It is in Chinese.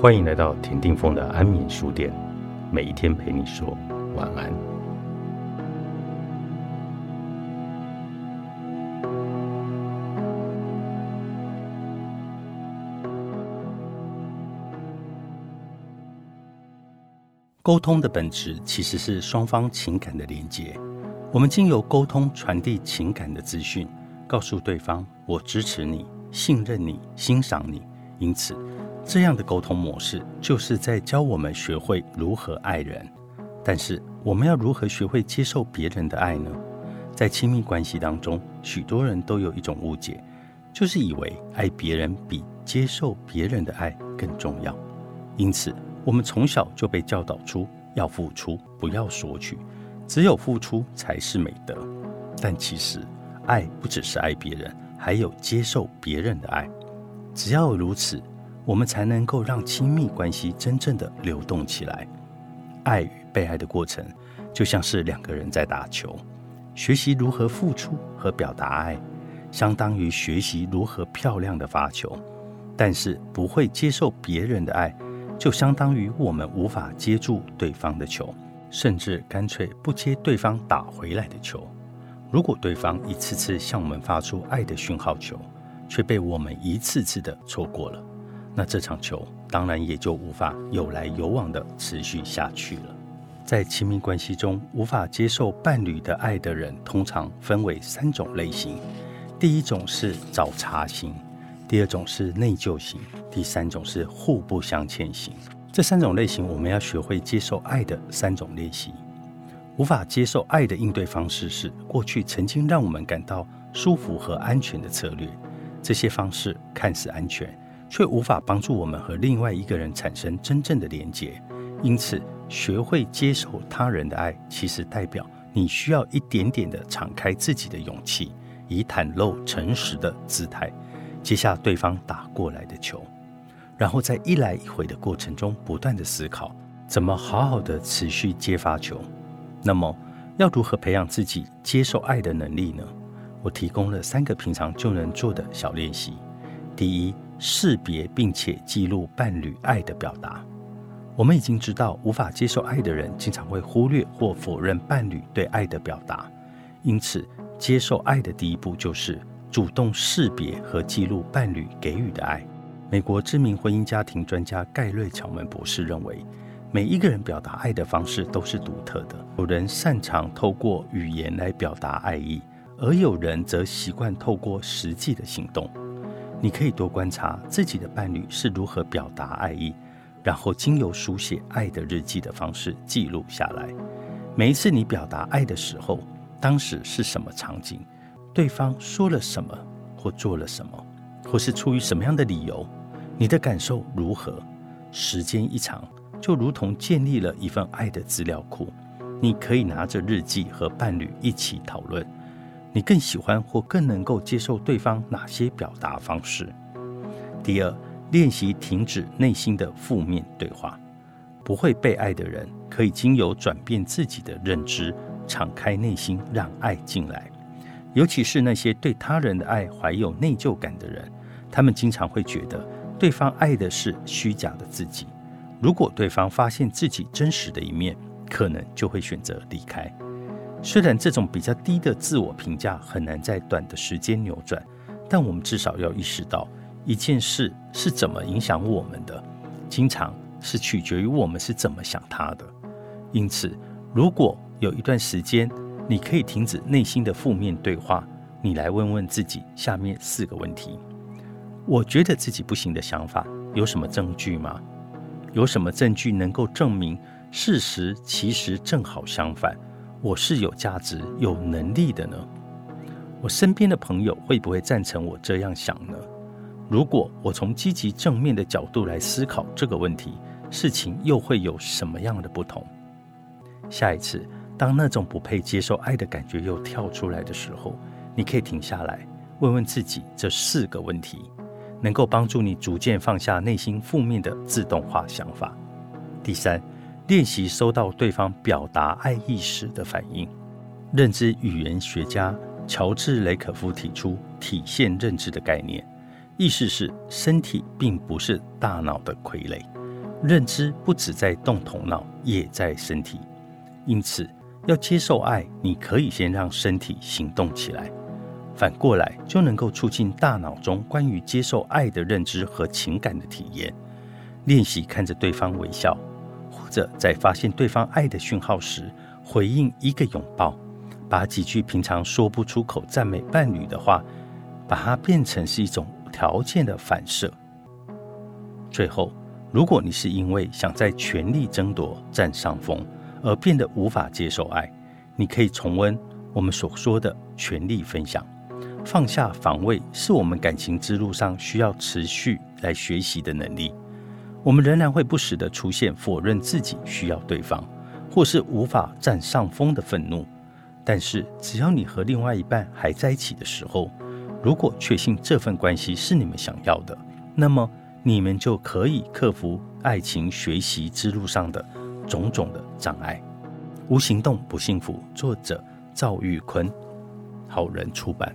欢迎来到田定峰的安眠书店，每一天陪你说晚安。沟通的本质其实是双方情感的连接。我们经由沟通传递情感的资讯，告诉对方我支持你、信任你、欣赏你。因此，这样的沟通模式就是在教我们学会如何爱人。但是，我们要如何学会接受别人的爱呢？在亲密关系当中，许多人都有一种误解，就是以为爱别人比接受别人的爱更重要。因此，我们从小就被教导出要付出，不要索取，只有付出才是美德。但其实，爱不只是爱别人，还有接受别人的爱。只要如此，我们才能够让亲密关系真正的流动起来。爱与被爱的过程，就像是两个人在打球，学习如何付出和表达爱，相当于学习如何漂亮的发球。但是，不会接受别人的爱。就相当于我们无法接住对方的球，甚至干脆不接对方打回来的球。如果对方一次次向我们发出爱的讯号球，却被我们一次次的错过了，那这场球当然也就无法有来有往的持续下去了。在亲密关系中，无法接受伴侣的爱的人，通常分为三种类型。第一种是找茬型。第二种是内疚型，第三种是互不相欠型。这三种类型，我们要学会接受爱的三种练习。无法接受爱的应对方式是过去曾经让我们感到舒服和安全的策略。这些方式看似安全，却无法帮助我们和另外一个人产生真正的连结。因此，学会接受他人的爱，其实代表你需要一点点的敞开自己的勇气，以袒露诚实的姿态。接下对方打过来的球，然后在一来一回的过程中不断的思考怎么好好的持续接发球。那么要如何培养自己接受爱的能力呢？我提供了三个平常就能做的小练习。第一，识别并且记录伴侣爱的表达。我们已经知道，无法接受爱的人经常会忽略或否认伴侣对爱的表达，因此接受爱的第一步就是。主动识别和记录伴侣给予的爱。美国知名婚姻家庭专家盖瑞·乔门博士认为，每一个人表达爱的方式都是独特的。有人擅长透过语言来表达爱意，而有人则习惯透过实际的行动。你可以多观察自己的伴侣是如何表达爱意，然后经由书写爱的日记的方式记录下来。每一次你表达爱的时候，当时是什么场景？对方说了什么，或做了什么，或是出于什么样的理由，你的感受如何？时间一长，就如同建立了一份爱的资料库。你可以拿着日记和伴侣一起讨论，你更喜欢或更能够接受对方哪些表达方式。第二，练习停止内心的负面对话。不会被爱的人，可以经由转变自己的认知，敞开内心，让爱进来。尤其是那些对他人的爱怀有内疚感的人，他们经常会觉得对方爱的是虚假的自己。如果对方发现自己真实的一面，可能就会选择离开。虽然这种比较低的自我评价很难在短的时间扭转，但我们至少要意识到一件事是怎么影响我们的，经常是取决于我们是怎么想他的。因此，如果有一段时间，你可以停止内心的负面对话，你来问问自己下面四个问题：我觉得自己不行的想法有什么证据吗？有什么证据能够证明事实其实正好相反？我是有价值、有能力的呢？我身边的朋友会不会赞成我这样想呢？如果我从积极正面的角度来思考这个问题，事情又会有什么样的不同？下一次。当那种不配接受爱的感觉又跳出来的时候，你可以停下来，问问自己这四个问题，能够帮助你逐渐放下内心负面的自动化想法。第三，练习收到对方表达爱意时的反应。认知语言学家乔治·雷可夫提出体现认知的概念，意思是身体并不是大脑的傀儡，认知不只在动头脑，也在身体。因此，要接受爱，你可以先让身体行动起来，反过来就能够促进大脑中关于接受爱的认知和情感的体验。练习看着对方微笑，者在发现对方爱的讯号时，回应一个拥抱，把几句平常说不出口赞美伴侣的话，把它变成是一种条件的反射。最后，如果你是因为想在权力争夺占上风而变得无法接受爱，你可以重温我们所说的权力分享。放下防卫是我们感情之路上需要持续来学习的能力。我们仍然会不时的出现否认自己需要对方，或是无法占上风的愤怒。但是，只要你和另外一半还在一起的时候，如果确信这份关系是你们想要的，那么。你们就可以克服爱情学习之路上的种种的障碍。无行动不幸福。作者赵玉坤，好人出版。